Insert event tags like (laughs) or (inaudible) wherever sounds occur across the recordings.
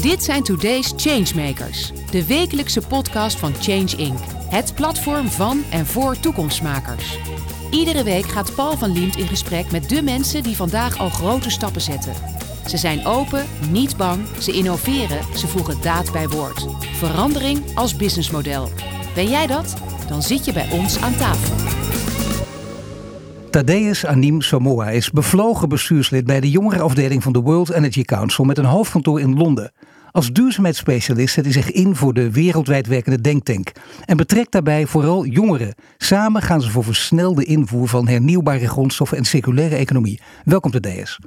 Dit zijn Today's Changemakers, de wekelijkse podcast van Change Inc. Het platform van en voor toekomstmakers. Iedere week gaat Paul van Liemt in gesprek met de mensen die vandaag al grote stappen zetten. Ze zijn open, niet bang, ze innoveren, ze voegen daad bij woord. Verandering als businessmodel. Ben jij dat? Dan zit je bij ons aan tafel. Thaddeus Anim Samoa is bevlogen bestuurslid bij de jongerenafdeling van de World Energy Council met een hoofdkantoor in Londen. Als duurzaamheidsspecialist zet hij zich in voor de wereldwijd werkende denktank en betrekt daarbij vooral jongeren. Samen gaan ze voor versnelde invoer van hernieuwbare grondstoffen en circulaire economie. Welkom Thaddeus.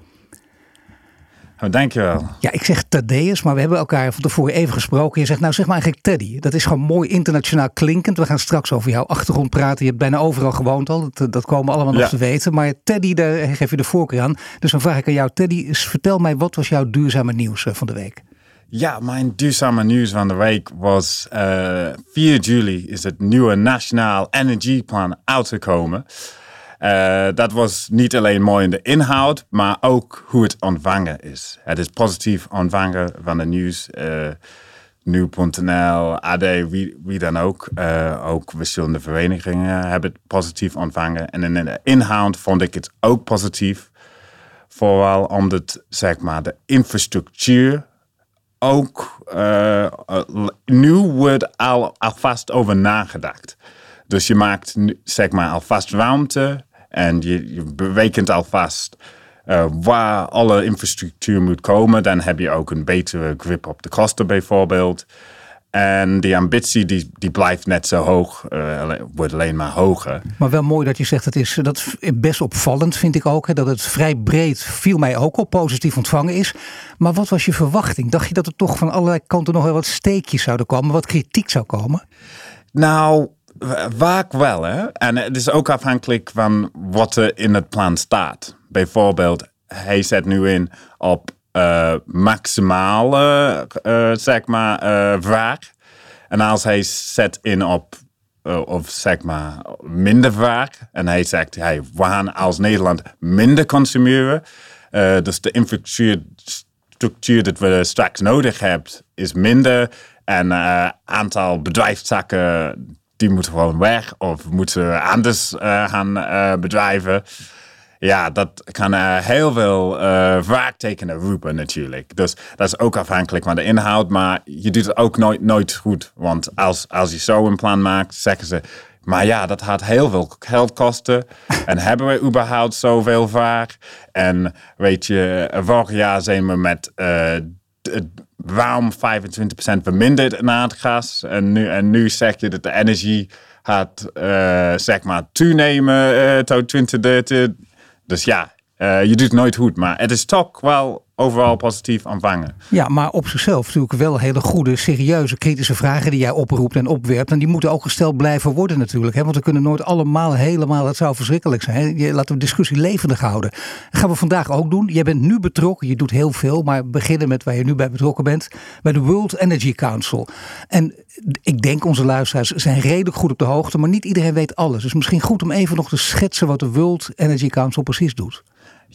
Oh, dankjewel. Ja, ik zeg Thaddeus, maar we hebben elkaar van tevoren even gesproken. Je zegt nou zeg maar eigenlijk Teddy. Dat is gewoon mooi internationaal klinkend. We gaan straks over jouw achtergrond praten. Je hebt bijna overal gewoond al. Dat, dat komen allemaal nog te weten. Maar Teddy, daar geef je de voorkeur aan. Dus dan vraag ik aan jou, Teddy, vertel mij wat was jouw duurzame nieuws eh, van de week? Ja, mijn duurzame nieuws van de week was uh, eh, 4 juli is het nieuwe Nationaal Energieplan uitgekomen. Uh, dat was niet alleen mooi in de inhoud, maar ook hoe het ontvangen is. Het is positief ontvangen van de nieuws. Uh, Nu.nl, AD, wie, dan ook. Ook verschillende verenigingen hebben het positief ontvangen. En in de inhoud vond ik het ook positief. Vooral omdat zeg maar, de infrastructuur ook uh, nu wordt al, alvast over nagedacht. Dus je maakt zeg maar alvast ruimte en je, je berekent alvast uh, waar alle infrastructuur moet komen. Dan heb je ook een betere grip op de kosten bijvoorbeeld. En die ambitie die, die blijft net zo hoog, uh, wordt alleen maar hoger. Maar wel mooi dat je zegt, dat is, dat is best opvallend vind ik ook. Hè, dat het vrij breed, viel mij ook op, positief ontvangen is. Maar wat was je verwachting? Dacht je dat er toch van allerlei kanten nog wel wat steekjes zouden komen, wat kritiek zou komen? Nou, Vaak wel, hè. En het is ook afhankelijk van wat er in het plan staat. Bijvoorbeeld, hij zet nu in op maximale, uh, zeg maar, uh, vraag. En als hij zet in op, of zeg maar, minder vraag. En hij zegt, hey, we gaan als Nederland minder consumeren. dus de infrastructuur dat we straks nodig hebben is minder. En aantal bedrijfstakken die moeten gewoon weg of moeten anders uh, gaan uh, bedrijven. Ja, dat kan uh, heel veel vraagtekenen roepen natuurlijk. Dus dat is ook afhankelijk van de inhoud. Maar je doet het ook nooit, nooit goed. Want als, als je zo een plan maakt, zeggen ze... Maar ja, dat gaat heel veel geld kosten. (laughs) en hebben we überhaupt zoveel vraag? En weet je, vorig jaar zijn we met waarom 25% verminderd in aardgas. En nu, en nu zeg je dat de energie gaat uh, zeg maar toenemen uh, tot 2030. Dus ja, uh, je doet nooit goed. Maar het is toch wel overal positief ontvangen. Ja, maar op zichzelf natuurlijk wel hele goede, serieuze, kritische vragen die jij oproept en opwerpt. En die moeten ook gesteld blijven worden natuurlijk. Hè? Want we kunnen nooit allemaal helemaal, het zou verschrikkelijk zijn. Hè? Je, laten we de discussie levendig houden. Dat gaan we vandaag ook doen. Jij bent nu betrokken, je doet heel veel, maar beginnen met waar je nu bij betrokken bent. Bij de World Energy Council. En ik denk onze luisteraars zijn redelijk goed op de hoogte, maar niet iedereen weet alles. Dus misschien goed om even nog te schetsen wat de World Energy Council precies doet.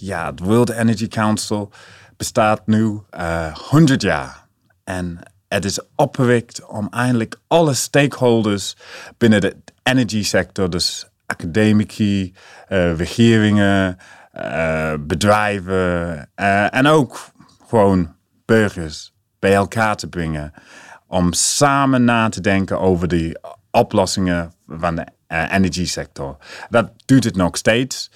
Ja, het World Energy Council bestaat nu uh, eh, 100 jaar. En het is opgewekt om eindelijk alle stakeholders binnen de energy sector, dus academici, uh, regeringen, uh, bedrijven en ook gewoon burgers bij elkaar te brengen. Om samen na te denken over de oplossingen van de energy sector. Dat doet het nog steeds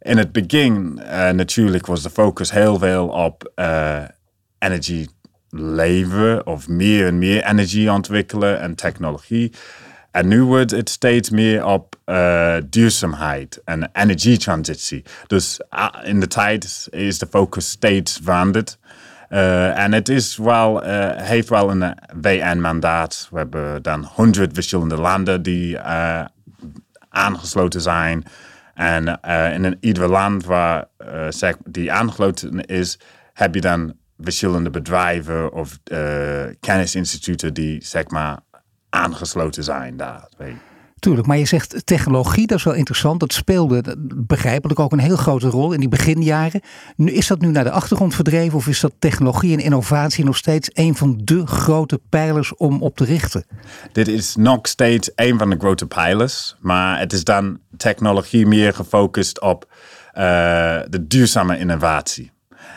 in het begin uh, natuurlijk was de focus heel veel op energie leveren of meer en meer energie ontwikkelen en technologie. En nu wordt het steeds meer op uh, duurzaamheid en energietransitie. Dus in de tijd is de focus steeds veranderd. En het is wel, heeft wel een WN-mandaat. We hebben dan honderd verschillende landen die aangesloten zijn. En uh, in ieder land waar uh, die aangesloten is, heb je dan verschillende bedrijven of uh, kennisinstituten die zeg maar aangesloten zijn daar. Tuurlijk, maar je zegt technologie, dat is wel interessant. Dat speelde begrijpelijk ook een heel grote rol in die beginjaren. Nu, is dat nu naar de achtergrond verdreven of is dat technologie en innovatie nog steeds een van de grote pijlers om op te richten? Dit is nog steeds een van de grote pijlers, maar het is dan technologie meer gefocust op uh, de duurzame innovatie.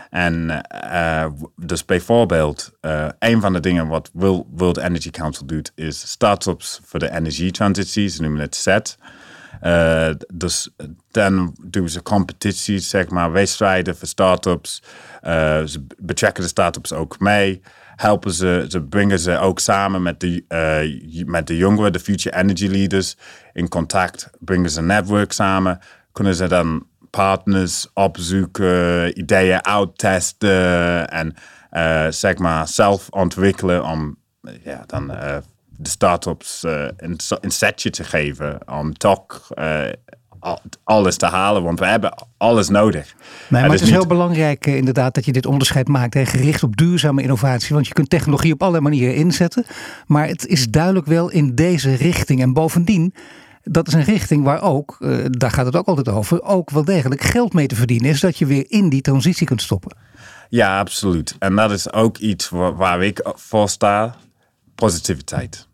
En uh, dus bijvoorbeeld, uh, een van de dingen wat World Energy Council doet, is startups voor de energietransitie. Ze noemen het SET. Uh, dus dan doen ze competities, zeg maar, wedstrijden voor startups. Ze betrekken de startups ook mee. Helpen ze, ze brengen ze ook samen met de, met de jongeren, de future energy leaders, in contact. Brengen ze een netwerk samen. Kunnen ze dan partners opzoeken, ideeën uittesten en uh, zeg maar zelf ontwikkelen om ja, dan uh, de start-ups uh, een, een, setje te geven om toch alles te halen, want we hebben alles nodig. Nee, maar het is heel belangrijk inderdaad dat je dit onderscheid maakt, hè, gericht op duurzame innovatie, want je kunt technologie op allerlei manieren inzetten, maar het is duidelijk wel in deze richting en bovendien dat is een richting waar ook, uh, daar gaat het ook altijd over, ook wel degelijk geld mee te verdienen is. Dat je weer in die transitie kunt stoppen. Ja, absoluut. En dat is ook iets waar, waar ik voor sta. Positiviteit.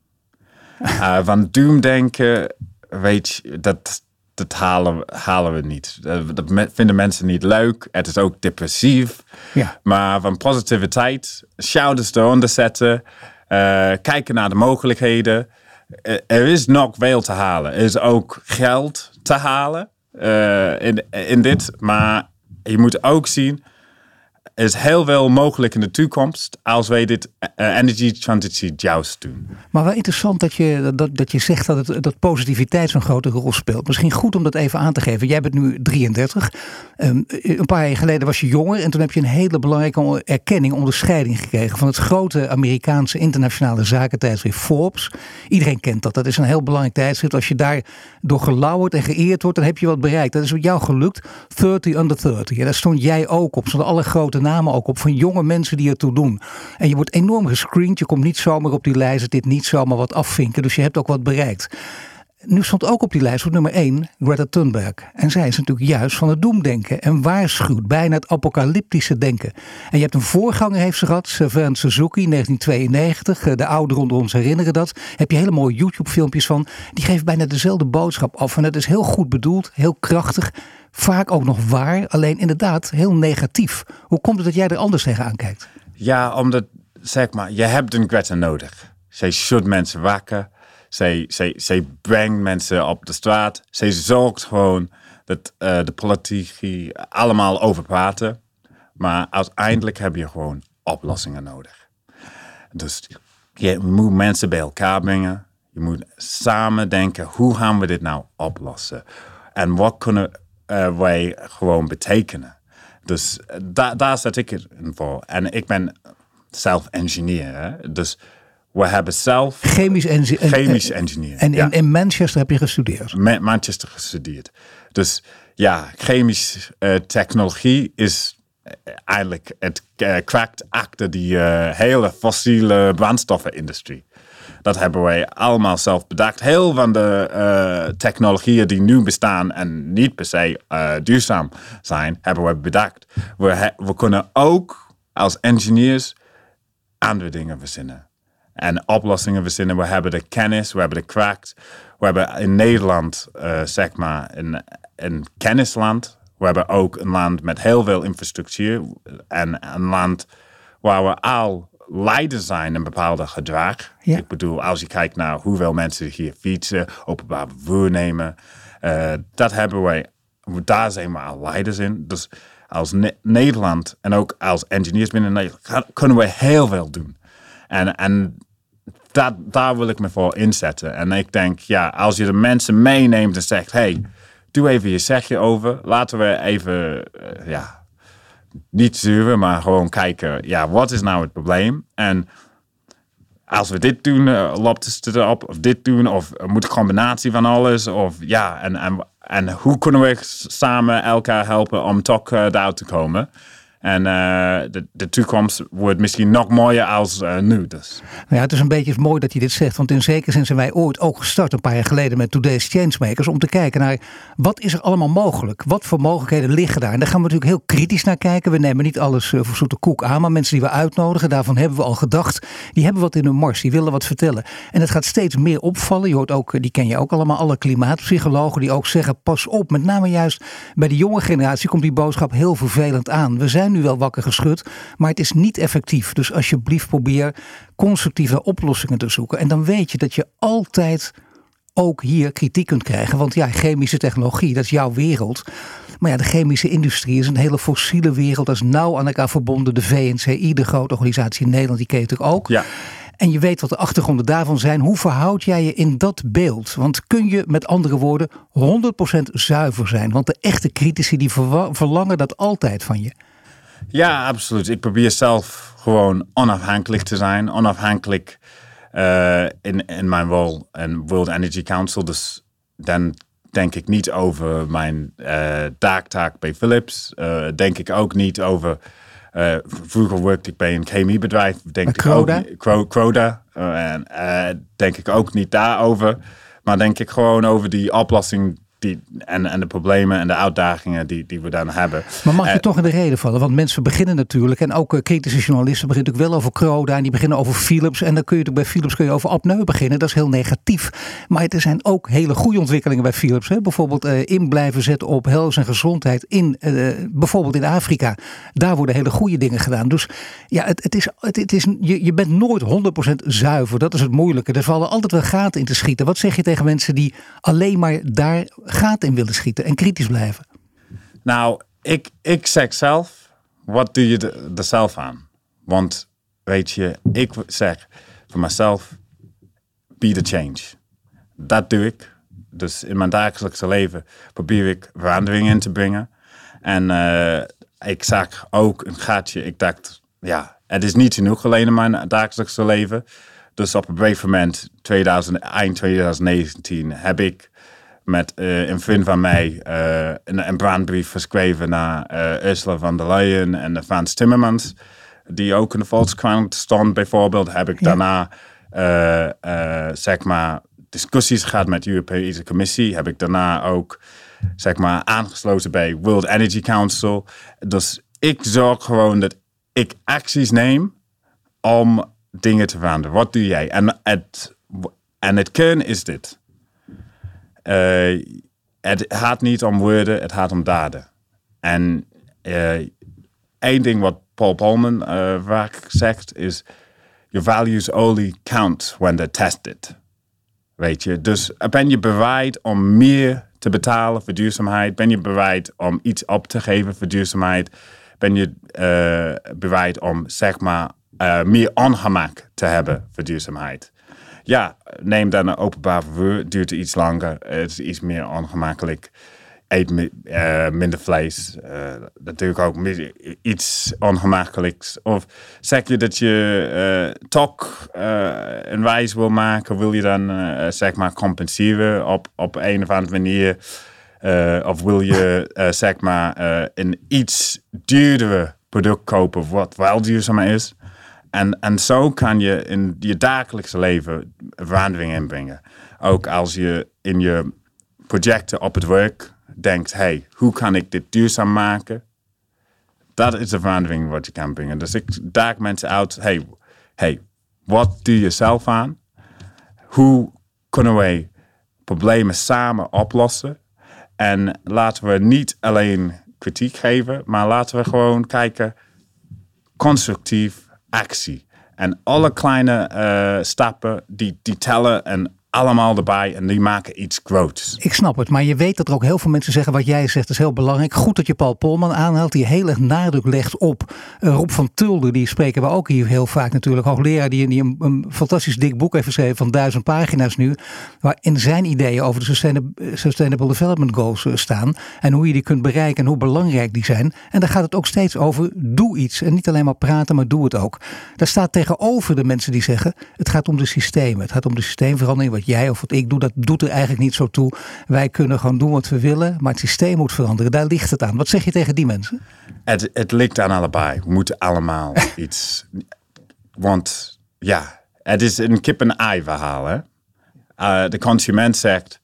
uh, (laughs) van doemdenken, weet je, dat, dat halen, halen we niet. Dat vinden mensen niet leuk. Het is ook depressief. Ja. Maar van positiviteit, schouders eronder zetten. Uh, kijken naar de mogelijkheden. Eh, er is nog veel te halen. Er is ook geld te halen uh, in, in dit. Maar je moet ook zien is heel veel mogelijk in de toekomst als wij dit uh, energy transitie juist doen. Maar wel interessant dat je, dat, dat je zegt dat, het, dat positiviteit zo'n grote rol speelt. Misschien goed om dat even aan te geven. Jij bent nu 33. Um, een paar jaar geleden was je jonger en toen heb je een hele belangrijke erkenning, onderscheiding gekregen van het grote Amerikaanse internationale zakentijdschrift Forbes. Iedereen kent dat. Dat is een heel belangrijk tijdschrift. Als je daar door gelauwerd en geëerd wordt, dan heb je wat bereikt. Dat is met jou gelukt. 30 under 30. Ja, daar stond jij ook op. Stonden alle grote namen ook op van jonge mensen die ertoe doen. En je wordt enorm gescreend. Je komt niet zomaar op die lijst, dit niet zomaar wat afvinken. Dus je hebt ook wat bereikt. Nu stond ook op die lijst op nummer 1 Greta Thunberg. En zij is natuurlijk juist van het doemdenken en waarschuwt bijna het apocalyptische denken. En je hebt een voorganger, heeft ze gehad, Savannah Suzuki, 1992. Eh, de ouderen onder ons herinneren dat. Heb je hele mooie YouTube-filmpjes van. Die geven bijna dezelfde boodschap af. En het is heel goed bedoeld, heel krachtig. Vaak ook nog waar, alleen inderdaad heel negatief. Hoe komt het dat jij er anders tegenaan kijkt? Ja, omdat, zeg maar, je hebt een Greta nodig. Zij schudt mensen wakker zij, zij, zij brengt mensen op de straat. Zij zorgt gewoon dat uh, de politici allemaal over praten. Maar uiteindelijk heb je gewoon oplossingen nodig. Dus je moet mensen bij elkaar brengen. Je moet samen denken, hoe gaan we dit nou oplossen? En wat kunnen uh, wij gewoon betekenen? Dus uh, daar zet ik het in voor. En ik ben zelf engineer. Dus we hebben zelf... Chemisch, engineer. Chemisch engineer. En in, in, Manchester heb je gestudeerd? Manchester gestudeerd. Dus ja, chemisch uh, technologie is eigenlijk het uh, kwakt achter die hele fossiele brandstoffenindustrie. Dat hebben wij allemaal zelf bedacht. Heel van de technologieën die nu bestaan en niet per se duurzaam zijn, hebben we bedacht. We, we kunnen ook als engineers andere dingen verzinnen en oplossingen verzinnen. We hebben de kennis, we hebben de kracht. We hebben in Nederland, uh, zeg maar, een kennisland. We hebben ook een land met heel veel infrastructuur. En een land waar we al leider zijn in bepaalde gedrag. Ik bedoel, als je kijkt naar hoeveel mensen hier fietsen, openbaar vervoer nemen. Uh, dat hebben wij, daar zijn we al leiders in. Dus als Nederland en ook als engineers binnen Nederland kunnen we heel veel doen. En, en dat, daar wil ik me voor inzetten. En ik denk, ja, als je de mensen meeneemt en zegt: hey, doe even je zegje over. Laten we even, uh, ja, niet zuren, maar gewoon kijken, ja, wat is nou het probleem? En als we dit doen, uh, loopt het erop, of dit doen, of moet een combinatie van alles, of ja, en, en, en hoe kunnen we samen elkaar helpen om toch uh, daar te komen? En uh, de, de toekomst wordt misschien nog mooier als uh, nu. Dus. Nou ja, het is een beetje mooi dat je dit zegt. Want in zekere zin zijn wij ooit ook gestart een paar jaar geleden met Today's Changemakers. Om te kijken naar wat is er allemaal mogelijk? Wat voor mogelijkheden liggen daar? En daar gaan we natuurlijk heel kritisch naar kijken. We nemen niet alles voor zoete koek aan. Maar mensen die we uitnodigen, daarvan hebben we al gedacht. Die hebben wat in hun mars. Die willen wat vertellen. En het gaat steeds meer opvallen. Je hoort ook, die ken je ook allemaal, alle klimaatpsychologen die ook zeggen pas op. Met name juist bij de jonge generatie komt die boodschap heel vervelend aan. We zijn nu wel wakker geschud, maar het is niet effectief. Dus alsjeblieft probeer constructieve oplossingen te zoeken. En dan weet je dat je altijd ook hier kritiek kunt krijgen. Want ja, chemische technologie, dat is jouw wereld. Maar ja, de chemische industrie is een hele fossiele wereld. Dat is nauw aan elkaar verbonden. De VNCI, de grote organisatie in Nederland, die ken je natuurlijk ook. Ja. En je weet wat de achtergronden daarvan zijn. Hoe verhoud jij je in dat beeld? Want kun je met andere woorden 100% zuiver zijn? Want de echte critici die verlangen dat altijd van je. Ja, absoluut. Ik probeer zelf gewoon onafhankelijk te zijn. Onafhankelijk uh, in, in mijn rol en World Energy Council. Dus dan denk ik niet over mijn uh, taaktaak bij Philips. Uh, denk ik ook niet over uh, vroeger werkte ik bij een chemiebedrijf. Denk ik Croda? Ook, Croda. En denk ik ook niet daarover. Maar denk ik gewoon over die oplossing die, en, en de problemen en de uitdagingen die, die we dan hebben. Maar mag je uh, toch in de reden vallen? Want mensen beginnen natuurlijk, en ook uh, kritische journalisten beginnen natuurlijk wel over Croda en die beginnen over Philips. En dan kun je bij Philips kun je over apneu beginnen. Dat is heel negatief. Maar er zijn ook hele goede ontwikkelingen bij Philips. Hè? Bijvoorbeeld uh, in blijven zetten op health en gezondheid in bijvoorbeeld in Afrika. Daar worden hele goede dingen gedaan. Dus ja, het, het is, het, het is, je, je bent nooit 100% zuiver. Dat is het moeilijke. Er vallen altijd wel gaten in te schieten. Wat zeg je tegen mensen die alleen maar daar gaten in willen schieten en kritisch blijven? Nou, ik, ik zeg zelf, wat doe je er zelf aan? Want weet je, ik zeg voor mezelf, be the change. Dat doe ik. Dus in mijn dagelijkse leven probeer ik verandering in te brengen. En uh, ik zag ook een gaatje. Ik dacht, ja, het is niet genoeg alleen in mijn dagelijkse leven. Dus op een gegeven moment, 2000, eind 2019, heb ik met uh, een vriend van mij uh, een, een brandbrief geschreven naar uh, Ursula von der Leyen en Frans Timmermans. Die ook in de Volkskrant stond bijvoorbeeld. Heb ik daarna zeg maar discussies gehad met de Europese Commissie. Heb ik daarna ook zeg maar aangesloten bij World Energy Council. Dus ik zorg gewoon dat ik acties neem om dingen te veranderen. Wat doe jij? En het, en het kern is dit. Uh, het gaat niet om woorden, het gaat om daden. En uh, één ding wat Paul Polman uh, vaak zegt is: Your values only count when they're tested. Weet je, dus ben je bereid om meer te betalen voor duurzaamheid? Ben je bereid om iets op te geven voor duurzaamheid? Ben je bereid om zeg meer ongemak te hebben voor duurzaamheid? Ja, neem dan een openbaar vervoer. Duurt iets langer. Het is iets meer ongemakkelijk. Eet uh, minder vlees. Uh, natuurlijk ook iets ongemakkelijks. Of zeg je dat je uh, toch een wijs wil maken, wil je dan zeg maar compenseren op, op een of andere manier? of wil je (laughs) zeg maar een iets duurdere product kopen wat wel duurzaam is? En, en zo kan je in je dagelijkse leven verandering inbrengen. Ook als je in je projecten op het werk denkt: hey, hoe kan ik dit duurzaam maken? Dat is de verandering wat je kan brengen. Dus ik daag mensen uit: hey, hey, wat doe je zelf aan? Hoe kunnen wij problemen samen oplossen? En laten we niet alleen kritiek geven, maar laten we gewoon kijken constructief actie. En alle kleine uh, stappen die, die tellen en allemaal erbij en die maken iets groots. Ik snap het, maar je weet dat er ook heel veel mensen zeggen wat jij zegt is heel belangrijk. Goed dat je Paul Polman aanhaalt, die heel erg nadruk legt op uh, Rob van Tulder. Die spreken we ook hier heel vaak natuurlijk. Hoogleraar die, die een, fantastisch dik boek heeft geschreven van duizend pagina's nu. Waarin zijn ideeën over de Sustainable, Sustainable Development Goals uh, staan. En hoe je die kunt bereiken en hoe belangrijk die zijn. En daar gaat het ook steeds over, doe iets. En niet alleen maar praten, maar doe het ook. Daar staat tegenover de mensen die zeggen, het gaat om de systemen. Het gaat om de systeemverandering, wat jij of wat ik doe, dat doet er eigenlijk niet zo toe. Wij kunnen gewoon doen wat we willen, maar het systeem moet veranderen. Daar ligt het aan. Wat zeg je tegen die mensen? Het, het ligt aan allebei. We moeten allemaal (laughs) iets. Want ja, het is een kip-en-ei verhaal. Hè? Uh, de consument zegt,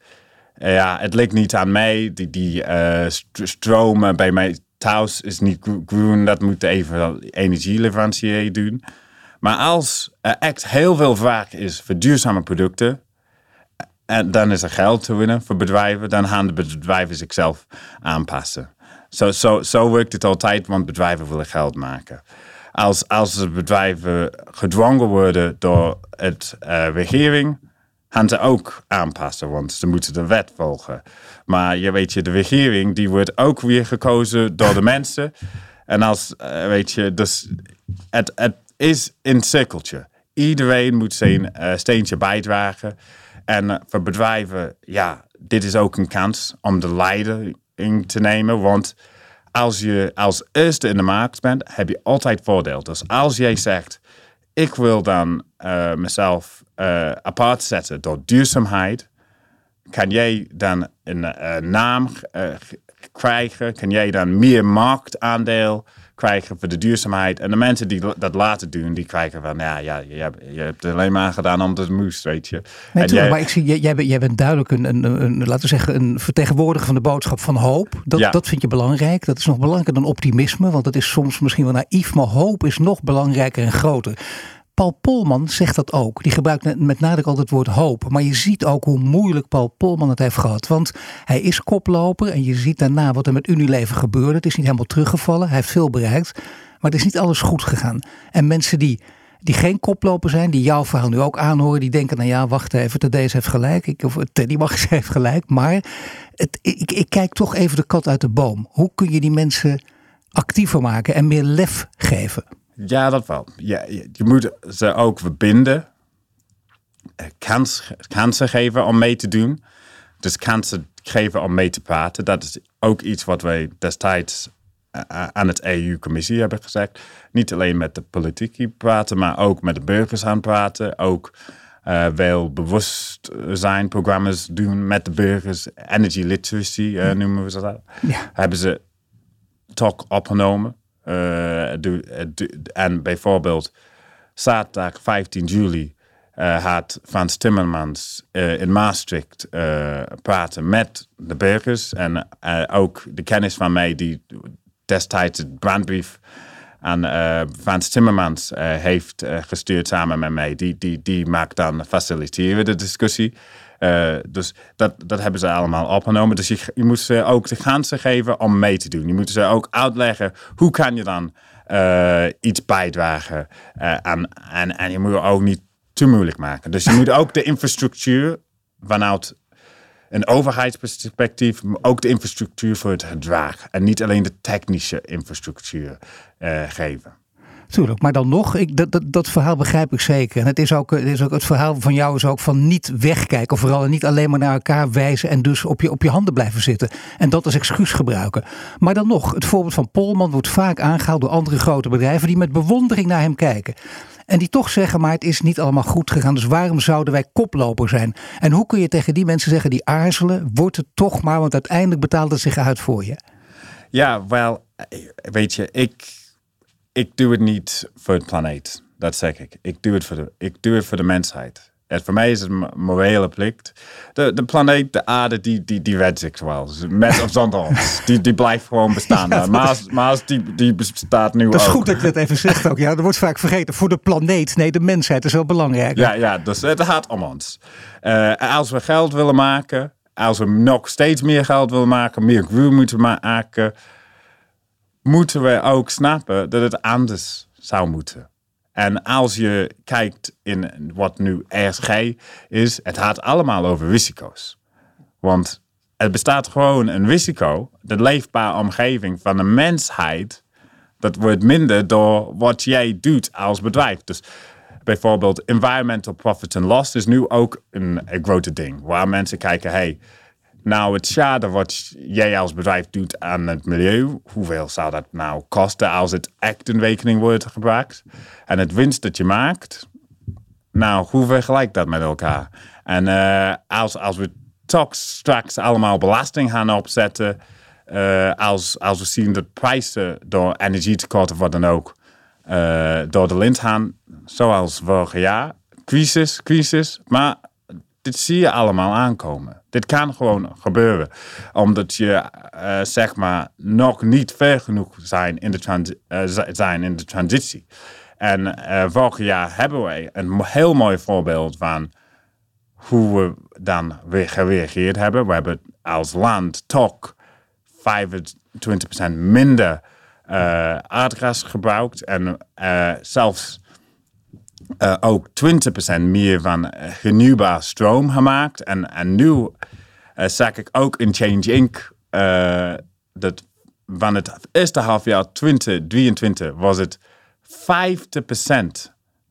ja, het ligt niet aan mij. Die, die uh, stromen bij mij thuis is niet groen. Dat moet even energieleverancier doen. Maar als er echt heel veel vraag is voor duurzame producten, en dan is er geld te winnen voor bedrijven, dan gaan de bedrijven zichzelf aanpassen. Zo, zo, zo werkt het altijd, want bedrijven willen geld maken. Als, als de bedrijven gedwongen worden door het uh, regering, gaan ze ook aanpassen, want ze moeten de wet volgen. Maar je weet je, de regering die wordt ook weer gekozen door de (laughs) mensen. En als, uh, weet je, dus het, het is een cirkeltje. Iedereen moet zijn uh, steentje bijdragen. En uh, voor bedrijven, ja, dit is ook een kans om de leiding te nemen. Want als je als eerste in de markt bent, heb je altijd voordeel. Dus als jij zegt, ik wil dan uh, mezelf apart zetten door duurzaamheid, kan jij dan een naam krijgen, kan jij dan meer marktaandeel krijgen voor de duurzaamheid. En de mensen die dat laten doen, die krijgen van, ja, ja je, hebt, je hebt het alleen maar gedaan om het moest, weet je. Nee, jij, maar ik zie, jij, jij, bent, jij bent duidelijk een, een, een, laten we zeggen, een vertegenwoordiger van de boodschap van hoop. Dat, ja. dat vind je belangrijk. Dat is nog belangrijker dan optimisme, want dat is soms misschien wel naïef, maar hoop is nog belangrijker en groter. Paul Polman zegt dat ook. Die gebruikt met nadruk altijd het woord hoop. Maar je ziet ook hoe moeilijk Paul Polman het heeft gehad. Want hij is koploper en je ziet daarna wat er met Unilever gebeurde. Het is niet helemaal teruggevallen. Hij heeft veel bereikt. Maar het is niet alles goed gegaan. En mensen die, die geen koploper zijn, die jouw verhaal nu ook aanhoren, die denken: nou ja, wacht even, deze heeft gelijk. Ik, of Teddy Magis (laughs) heeft gelijk. Maar het, ik, ik kijk toch even de kat uit de boom. Hoe kun je die mensen actiever maken en meer lef geven? Ja, dat wel. Ja, je moet ze ook verbinden. Eh, kans, kansen geven om mee te doen. Dus kansen geven om mee te praten. Dat is ook iets wat wij destijds eh, eh, aan het EU-commissie hebben gezegd. Niet alleen met de politiek praten, maar ook met de burgers aan praten. Ook uh, wel bewustzijnprogramma's doen met de burgers. Energy literacy uh, noemen we dat. Ja. Hebben ze toch opgenomen. Uh, en bijvoorbeeld zaterdag 15 juli uh, had Frans Timmermans uh, in Maastricht praten met de burgers. En ook de kennis van mij die destijds het brandbrief aan Frans Timmermans heeft gestuurd samen met mij. Die, die, die maakt dan faciliteren de discussie. Uh, dus dat, dat hebben ze allemaal opgenomen. Dus je, je moet ze ook de kansen geven om mee te doen. Je moet ze ook uitleggen hoe kan je dan uh, iets bijdragen. Uh, aan, en, en je moet het ook niet te moeilijk maken. Dus je moet ook de infrastructuur vanuit een overheidsperspectief, ook de infrastructuur voor het gedrag. En niet alleen de technische infrastructuur geven. Tuurlijk, maar dan nog, ik, dat, dat, dat verhaal begrijp ik zeker. En het is, ook, het is ook het verhaal van jou is ook van niet wegkijken. Of vooral niet alleen maar naar elkaar wijzen en dus op je, op je handen blijven zitten. En dat als excuus gebruiken. Maar dan nog, het voorbeeld van Polman wordt vaak aangehaald door andere grote bedrijven die met bewondering naar hem kijken. En die toch zeggen, maar het is niet allemaal goed gegaan. Dus waarom zouden wij koploper zijn? En hoe kun je tegen die mensen zeggen die aarzelen, wordt het toch maar, want uiteindelijk betaalt het zich uit voor je. Ja, wel, weet je, ik ik doe het niet voor het planeet. Dat zeg ik. Ik doe het voor de, ik doe het voor de mensheid. En voor mij is het een morele plicht. De, de planeet, de aarde, die, die, die redt zich wel. Met of zonder ons. (laughs) Die, die blijft gewoon bestaan. Ja, maar als die, die bestaat nu ook. Dat is goed dat je dat even zegt ook. Ja, er wordt vaak vergeten. Voor de planeet. Nee, de mensheid is wel belangrijk. Ja, ja dus het gaat om ons. Uh, als we geld willen maken. Als we nog steeds meer geld willen maken. Meer groen moeten maken moeten we ook snappen dat het anders zou moeten. En als je kijkt in wat nu ESG is, het gaat allemaal over risico's. Want het bestaat gewoon een risico, de leefbare omgeving van de mensheid, dat wordt minder door wat jij doet als bedrijf. Dus bijvoorbeeld environmental profit and loss is nu ook een, een grote ding. Waar mensen kijken, hey, nou, het schade wat jij als bedrijf doet aan het milieu, hoeveel zou dat nou kosten als het echt in rekening wordt gebracht? En het winst dat je maakt, nou, hoe vergelijkt dat met elkaar? En uh, als, als we toch straks allemaal belasting gaan opzetten, uh, als, als we zien dat prijzen door energietekort of wat dan ook uh, door de lint gaan, zoals vorig jaar, crisis, crisis, maar dit zie je allemaal aankomen. Dit kan gewoon gebeuren. Omdat je, uh, zeg maar, nog niet ver genoeg zijn in de, uh, zijn in de transitie. En uh, vorig jaar hebben wij een heel mooi voorbeeld van hoe we dan weer gereageerd hebben. We hebben als land toch 25% minder aardgas gebruikt. En zelfs uh, ook 20% meer van hernieuwbaar stroom gemaakt. En, en nu uh, zag ik ook in Change Inc. Uh, dat van het eerste halfjaar 2023 was het 50%.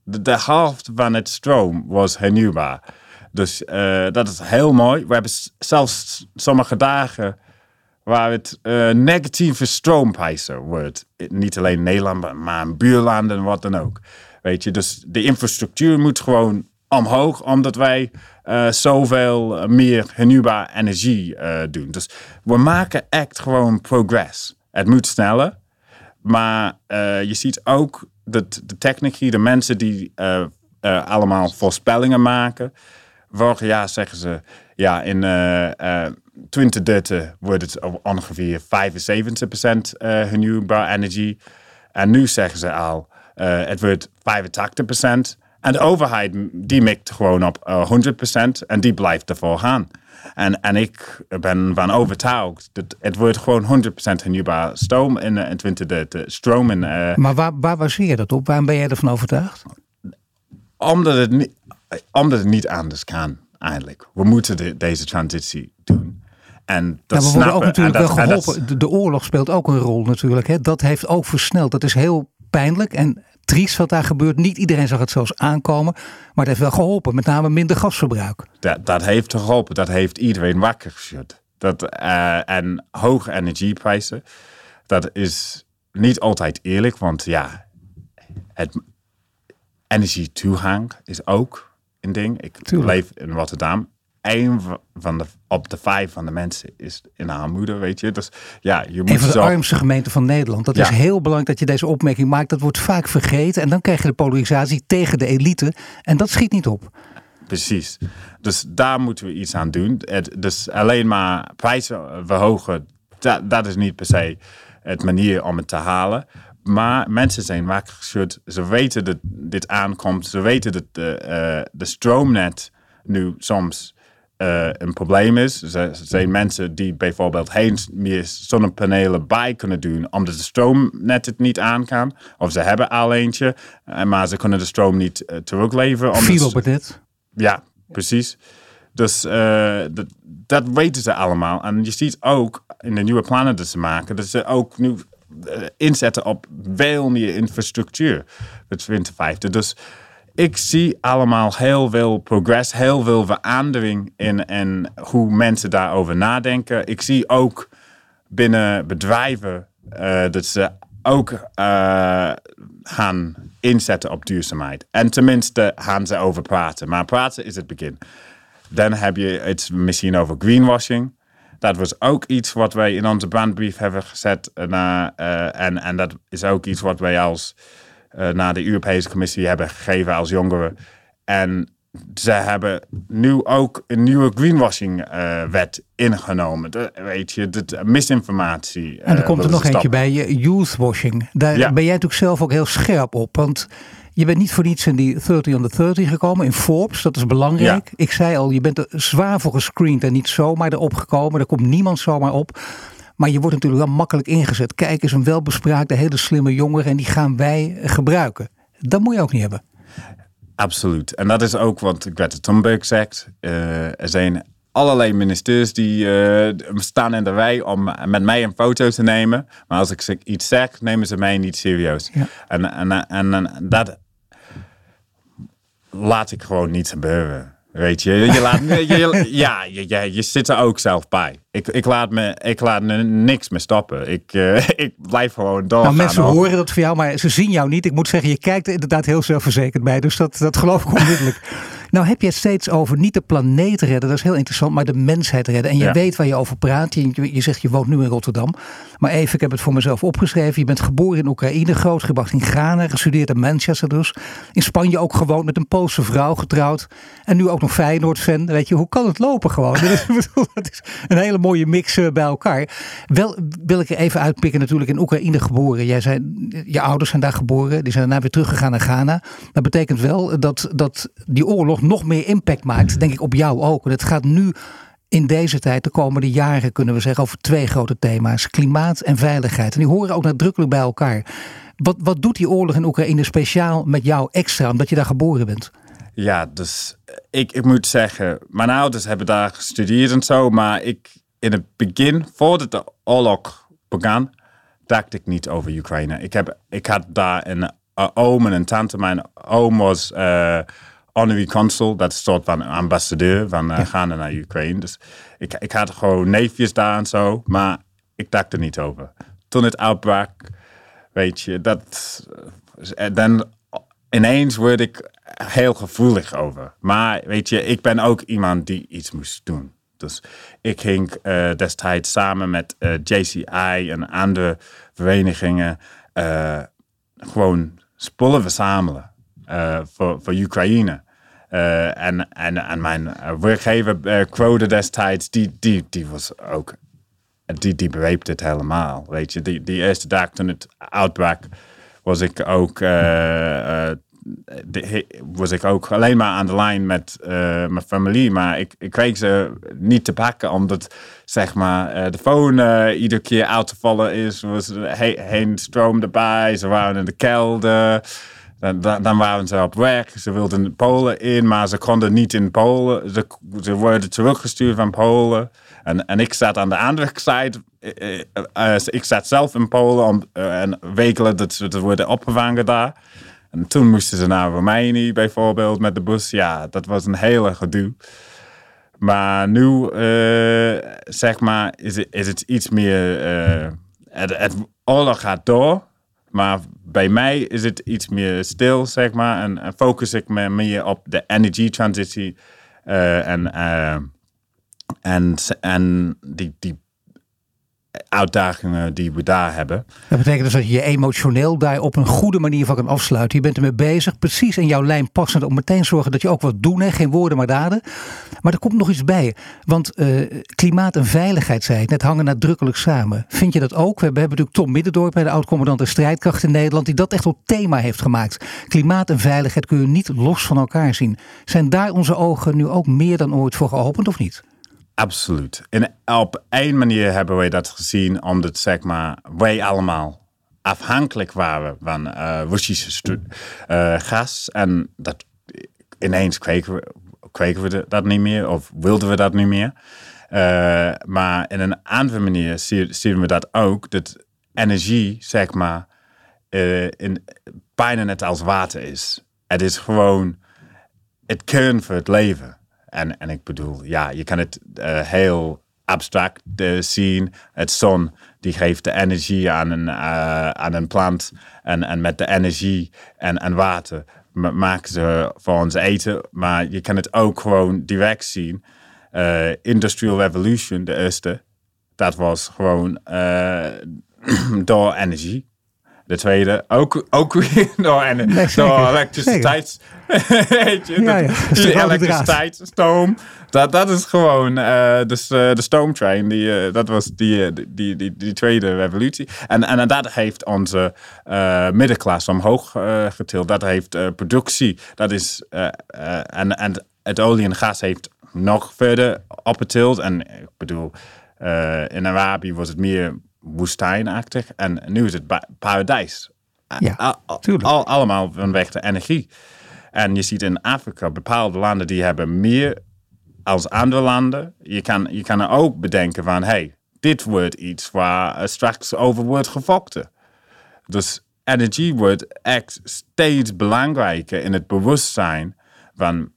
De, de helft van het stroom was hernieuwbaar. Dus dat is heel mooi. We hebben zelfs sommige dagen waar het negatieve stroomprijzen wordt. Niet alleen in Nederland, maar in buurlanden en wat dan ook. Weet je, dus de infrastructuur moet gewoon omhoog, omdat wij uh, zoveel meer hernieuwbare energie uh, doen. Dus we maken echt gewoon progress. Het moet sneller, maar je ziet ook dat de technici, de mensen die allemaal voorspellingen maken. Vorig jaar zeggen ze, ja, in 2030 wordt het ongeveer 75% hernieuwbare energie. En nu zeggen ze al, uh, het wordt 85%. En de overheid die mikt gewoon op uh, eh, 100% en die blijft ervoor gaan. En, en ik ben van overtuigd dat het wordt gewoon 100% hernieuwbaar stroom in, in 2030. Stroom in, uh, maar waar, waar baseer je dat op? Waarom ben jij ervan overtuigd? Omdat het, niet, omdat het niet anders kan, eigenlijk. We moeten de, deze transitie doen. En dat ja, we worden ook natuurlijk wel geholpen. De, de, oorlog speelt ook een rol natuurlijk. Hè. Dat heeft ook versneld. Dat is heel pijnlijk en triest wat daar gebeurt. Niet iedereen zag het zelfs aankomen, maar het heeft wel geholpen. Met name minder gasverbruik. Dat, dat heeft geholpen. Dat heeft iedereen wakker geschud. Dat, uh, en hoge energieprijzen, dat is niet altijd eerlijk. Want ja, het energietoegang is ook een ding. Ik Tuurlijk. leef in Rotterdam een van de, op de vijf van de mensen is in armoede, weet je. Dus ja, je moet een van de zo... armste gemeenten van Nederland. Dat is heel belangrijk dat je deze opmerking maakt. Dat wordt vaak vergeten en dan krijg je de polarisatie tegen de elite. En dat schiet niet op. Precies. Dus daar moeten we iets aan doen. Het, dus alleen maar prijzen verhogen, dat, dat is niet per se het manier om het te halen. Maar mensen zijn wakker geschud. Ze weten dat dit aankomt. Ze weten dat de, uh, de stroomnet nu soms uh, een probleem is. Er zijn mensen die bijvoorbeeld geen meer zonnepanelen bij kunnen doen, omdat de stroomnet het niet aankan. Of ze hebben al eentje, eh, maar ze kunnen de stroom niet uh, terugleveren. Fiberbedit. Ja, precies. Dus uh, dat, dat, weten ze allemaal. En je ziet ook in de nieuwe plannen die ze maken, dat ze ook nu inzetten op veel meer infrastructuur voor 2050. Dus ik zie allemaal heel veel progress, heel veel verandering in, in hoe mensen daarover nadenken. Ik zie ook binnen bedrijven uh, dat ze ook uh, gaan inzetten op duurzaamheid. En tenminste gaan ze over praten. Maar praten is het begin. Dan heb je het misschien over greenwashing. Dat was ook iets wat wij in onze brandbrief hebben gezet. Uh, en, en dat is ook iets wat wij als naar de Europese Commissie hebben gegeven als jongeren. En ze hebben nu ook een nieuwe greenwashing-wet uh, ingenomen. De, weet je, de, misinformatie. en er komt er nog eentje bij, youthwashing. Daar ben jij natuurlijk zelf ook heel scherp op. Want je bent niet voor niets in die 30 on the 30 gekomen in Forbes. Dat is belangrijk. Ik zei al, je bent er zwaar voor gescreend en niet zomaar erop gekomen. Er komt niemand zomaar op. Maar je wordt natuurlijk wel makkelijk ingezet. Kijk eens, een welbespraakte, hele slimme jongere en die gaan wij gebruiken. Dat moet je ook niet hebben. Absoluut. En dat is ook wat Greta Thunberg zegt. Uh, er zijn allerlei ministers die uh, staan in de rij om met mij een foto te nemen. Maar als ik iets zeg, nemen ze mij niet serieus. Ja. En, en, en, en, dat laat ik gewoon niet gebeuren. Weet je, je, laat, (laughs) je, ja, je, je, je zit er ook zelf bij. Ik, ik, laat me, ik laat me niks meer stoppen. Ik, uh, (laughs) ik blijf gewoon door. Nou, mensen horen dat van jou, maar ze zien jou niet. Ik moet zeggen, je kijkt er inderdaad heel zelfverzekerd bij. Dus dat, dat geloof ik (laughs) onmiddellijk. Nou heb je het steeds over niet de planeet redden, dat is heel interessant, maar de mensheid redden. En je weet waar je over praat. Je, je zegt je woont nu in Rotterdam. Maar even, ik heb het voor mezelf opgeschreven. Je bent geboren in Oekraïne, grootgebracht in Ghana, gestudeerd in Manchester dus. In Spanje ook gewoond met een Poolse vrouw getrouwd. En nu ook nog Feyenoord-fan. Weet je, hoe kan het lopen gewoon? (laughs) dat is een hele mooie mix bij elkaar. Wel wil ik er even uitpikken, natuurlijk in Oekraïne geboren. Jij zei, je ouders zijn daar geboren. Die zijn daarna weer teruggegaan naar Ghana. Dat betekent wel dat, dat die oorlog nog meer impact maakt, denk ik, op jou ook. En het gaat nu in deze tijd, de komende jaren, kunnen we zeggen, over twee grote thema's: klimaat en veiligheid. En die horen ook nadrukkelijk bij elkaar. Wat, wat doet die oorlog in Oekraïne speciaal met jou extra, omdat je daar geboren bent? Ja, dus ik, ik moet zeggen, mijn ouders hebben daar gestudeerd en zo, maar ik in het begin, voordat de oorlog begon, dacht ik niet over Oekraïne. Ik, heb, ik had daar een, oom en een tante. Mijn oom was uh, honorary consul, dat is een soort van ambassadeur van uh, Ghana naar Oekraïne. Dus ik, ik had gewoon neefjes daar en zo, maar ik dacht er niet over. Toen het uitbrak, weet je, dat, eh, dan ineens word ik heel gevoelig over. Maar weet je, ik ben ook iemand die iets moest doen. Dus ik ging uh, destijds samen met uh, JCI en andere verenigingen uh, gewoon spullen verzamelen voor, voor Oekraïne. en, en, en mijn werkgever, Quote destijds, die, die, die was ook, die, die het helemaal. Weet je, die, die eerste dag toen het uitbrak, was ik ook was ik ook alleen maar aan de lijn met uh, mijn familie. Maar ik, ik kreeg ze niet te pakken, omdat zeg maar, uh, de phone uh, iedere keer uit te vallen is. was he, heen stroom erbij, ze waren in de kelder. Dan, dan, waren ze op weg. Ze wilden Polen in, maar ze konden niet in Polen. Ze, ze worden teruggestuurd van Polen. En, ik zat aan de andere zijde. ik zat zelf in Polen en wekelen dat ze worden opgevangen daar. En toen moesten ze naar Romeinië bijvoorbeeld met de bus. Ja, dat was een hele gedoe. Maar nu, uh, zeg maar, is het, is het iets meer... Uh, het, het gaat door. Maar bij mij is het iets meer stil, zeg maar. En, focus ik me meer op de energy transitie. Uh, en, en, en die, die uitdagingen die we daar hebben. Dat betekent dus dat je je emotioneel daar op een goede manier van kan afsluiten. Je bent ermee bezig, precies in jouw lijn passend, om meteen zorgen dat je ook wat doet. Geen woorden, maar daden. Maar er komt nog iets bij. Want uh, klimaat en veiligheid, zei net, hangen nadrukkelijk samen. Vind je dat ook? We hebben, natuurlijk Tom Middendorp, de oud-commandant de strijdkracht in Nederland, die dat echt tot thema heeft gemaakt. Klimaat en veiligheid kun je niet los van elkaar zien. Zijn daar onze ogen nu ook meer dan ooit voor geopend of niet? Absoluut. En op één manier hebben wij dat gezien, omdat zeg maar, wij allemaal afhankelijk waren van uh, Russische uh, gas. En dat ineens kregen we, we dat niet meer of wilden we dat niet meer. Uh, maar in een andere manier zien we dat ook, dat energie, zeg maar, in, bijna net als water is. Het is gewoon het kern voor het leven. En, en ik bedoel, ja, je kan het uh, heel abstract uh, zien. Het zon die geeft de energie aan een, uh, aan een plant. En, en met de energie en, en water maken ze voor ons eten. Maar je kan het ook gewoon direct zien. Industrial Revolution, de eerste, dat was gewoon (clears throat) door energie. De tweede, ook, ook weer (laughs) door, en, nee, door elektriciteit. (laughs) Weet je, ja, ja. (laughs) elektriciteit, stoom. Dat, dat is gewoon uh, dus, uh, de stoomtrein. Die, uh, dat was die, die, die, die, tweede revolutie. En, en dat heeft onze middenklasse omhoog getild. Dat heeft productie. Dat is, en, en het olie en gas heeft nog verder opgetild. En ik bedoel, in Arabië was het meer woestijnachtig. En nu is het paradijs. Ja, al, allemaal vanwege de energie. En je ziet in Afrika bepaalde landen die hebben meer als andere landen. Je kan, je kan er ook bedenken van, hey, dit wordt iets waar straks over wordt gevochten. Dus energie wordt echt steeds belangrijker in het bewustzijn van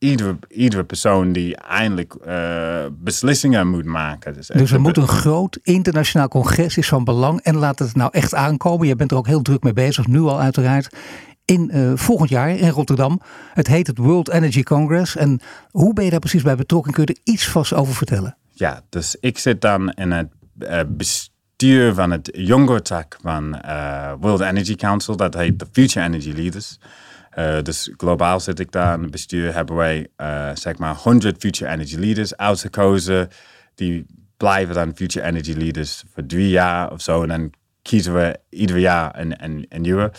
iedere, iedere persoon die eindelijk uh, beslissingen moet maken. Dus, dus er moet een groot internationaal congres is van belang. En laat het nou echt aankomen. Je bent er ook heel druk mee bezig, nu al uiteraard. In uh, volgend jaar in Rotterdam. Het heet het World Energy Congress. En hoe ben je daar precies bij betrokken? Kun je er iets vast over vertellen? Ja, dus ik zit dan in het uh, bestuur van het jongerentak van World Energy Council. Dat heet de Future Energy Leaders. Uh, dus globaal zit ik daar in het bestuur. Hebben wij uh, zeg maar 100 Future Energy Leaders uitgekozen. Die blijven dan Future Energy Leaders voor drie jaar of zo. En dan kiezen we ieder jaar een, een, nieuwe.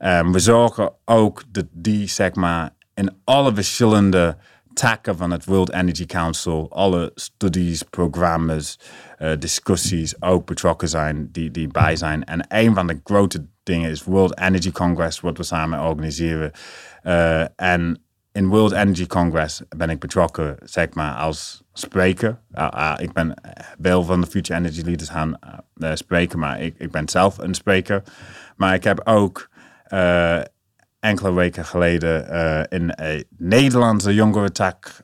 Um, we zorgen ook dat die zeg maar in alle verschillende takken van het World Energy Council, alle studies, programma's, uh, discussies ook betrokken zijn, die, die bij zijn. En een van de grote dingen is World Energy Congress, wat we samen organiseren. Uh, en in World Energy Congress ben ik betrokken, zeg maar, als spreker. Uh, uh, ik ben wel van de Future Energy Leaders gaan spreken, maar ik, ben zelf een spreker. Maar ik heb ook enkele weken geleden in een Nederlandse jongerentak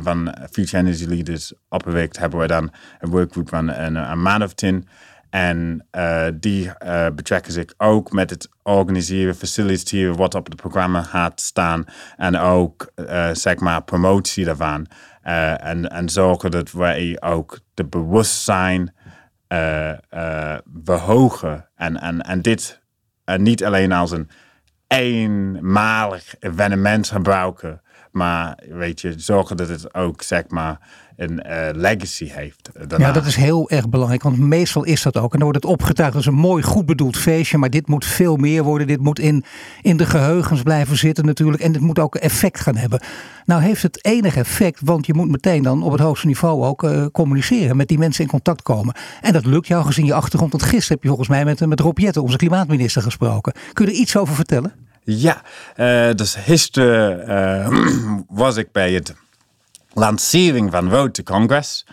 van Future Energy Leaders opgewekt. Hebben we dan een workgroup van een, een maand of tien. En uh, die betrekken zich ook met het organiseren, faciliteren wat op het programma gaat staan. En ook, maar, promotie daarvan. en, en zorgen dat wij ook de bewustzijn verhogen. En, en, en dit niet alleen als een eenmalig evenement gebruiken. Maar weet je, zorgen dat het ook zeg maar een uh, legacy heeft. Daarna. Ja, dat is heel erg belangrijk. Want meestal is dat ook. En dan wordt het opgetuigd als een mooi, goed bedoeld feestje. Maar dit moet veel meer worden. Dit moet in, in de geheugens blijven zitten natuurlijk. En dit moet ook effect gaan hebben. Nou heeft het enige effect. Want je moet meteen dan op het hoogste niveau ook uh, communiceren. Met die mensen in contact komen. En dat lukt jou gezien je achtergrond. Want gisteren heb je volgens mij met, met Rob Jetten, onze klimaatminister, gesproken. Kun je er iets over vertellen? Ja, uh, dus gisteren uh, (clears throat) was ik bij het lancering van Road to Congress.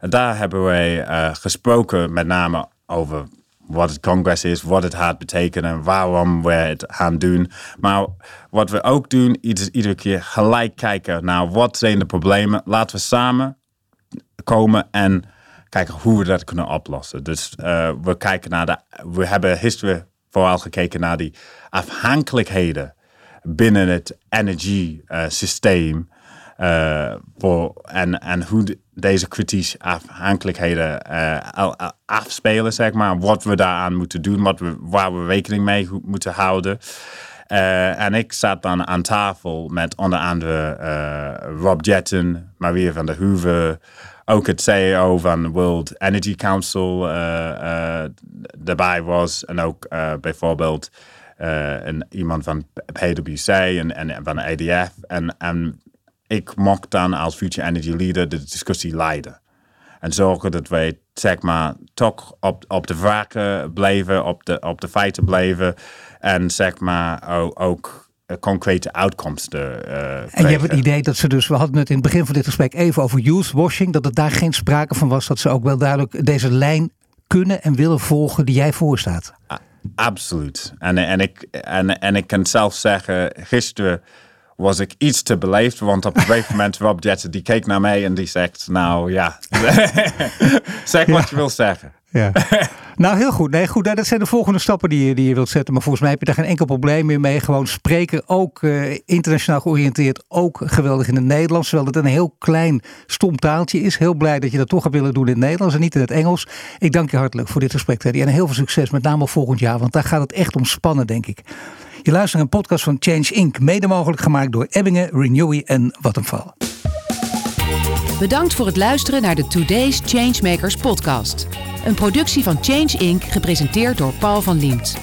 Daar hebben wij uh, gesproken met name over wat het congres is, wat het gaat betekenen, waarom we het gaan doen. Maar wat we ook doen, is iedere keer gelijk kijken naar wat zijn de problemen. Laten we samen komen en kijken hoe we dat kunnen oplossen. Dus we kijken naar de, we hebben gisteren vooral gekeken naar die afhankelijkheden binnen het energiesysteem. Uh, voor, en, en hoe deze kritische afhankelijkheden uh, afspelen, zeg maar. Wat we daaraan moeten doen, wat we, waar we rekening mee moeten houden. En ik zat dan aan tafel met onder andere Rob Jetten, Maria van der Hoeven, ook het CEO van World Energy Council daarbij was. En ook bijvoorbeeld een, iemand van PwC en, en van EDF. En, en ik mocht dan als Future Energy Leader de discussie leiden. En zorgen dat wij zeg maar toch op, op de vragen blijven, op de, op de feiten blijven. En zeg maar ook concrete uitkomsten. Uh, en je hebt het idee dat ze dus, we hadden het in het begin van dit gesprek even over youth washing, dat er daar geen sprake van was, dat ze ook wel duidelijk deze lijn kunnen en willen volgen die jij voorstaat. absoluut. En, en, ik, en, en ik kan zelf zeggen, gisteren was ik iets te beleefd. Want op een gegeven (laughs) moment Rob Jetten die keek naar mij en die zegt, nou ja, (laughs) zeg wat je wil zeggen. Ja. (laughs) nou, heel goed. Nee, goed. Dat zijn de volgende stappen die je, die je wilt zetten. Maar volgens mij heb je daar geen enkel probleem meer mee. Gewoon spreken, ook uh, internationaal georiënteerd, ook geweldig in het Nederlands. Terwijl het een heel klein, stom taaltje is. Heel blij dat je dat toch hebt willen doen in het Nederlands en niet in het Engels. Ik dank je hartelijk voor dit gesprek, Teddy. En heel veel succes, met name volgend jaar. Want daar gaat het echt om spannen, denk ik. Je luistert naar een podcast van Change Inc. Mede mogelijk gemaakt door Ebbingen, Renewy en Vattenfall. Bedankt voor het luisteren naar de Today's Changemakers podcast. Een productie van Change Inc. gepresenteerd door Paul van Liemt.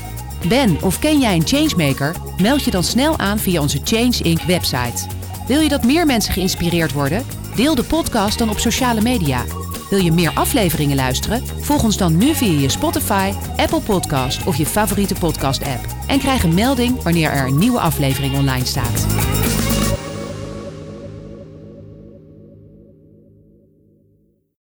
Ben of ken jij een changemaker? Meld je dan snel aan via onze Change Inc. website. Wil je dat meer mensen geïnspireerd worden? Deel de podcast dan op sociale media. Wil je meer afleveringen luisteren? Volg ons dan nu via je Spotify, Apple Podcast of je favoriete podcast-app. En krijg een melding wanneer er een nieuwe aflevering online staat.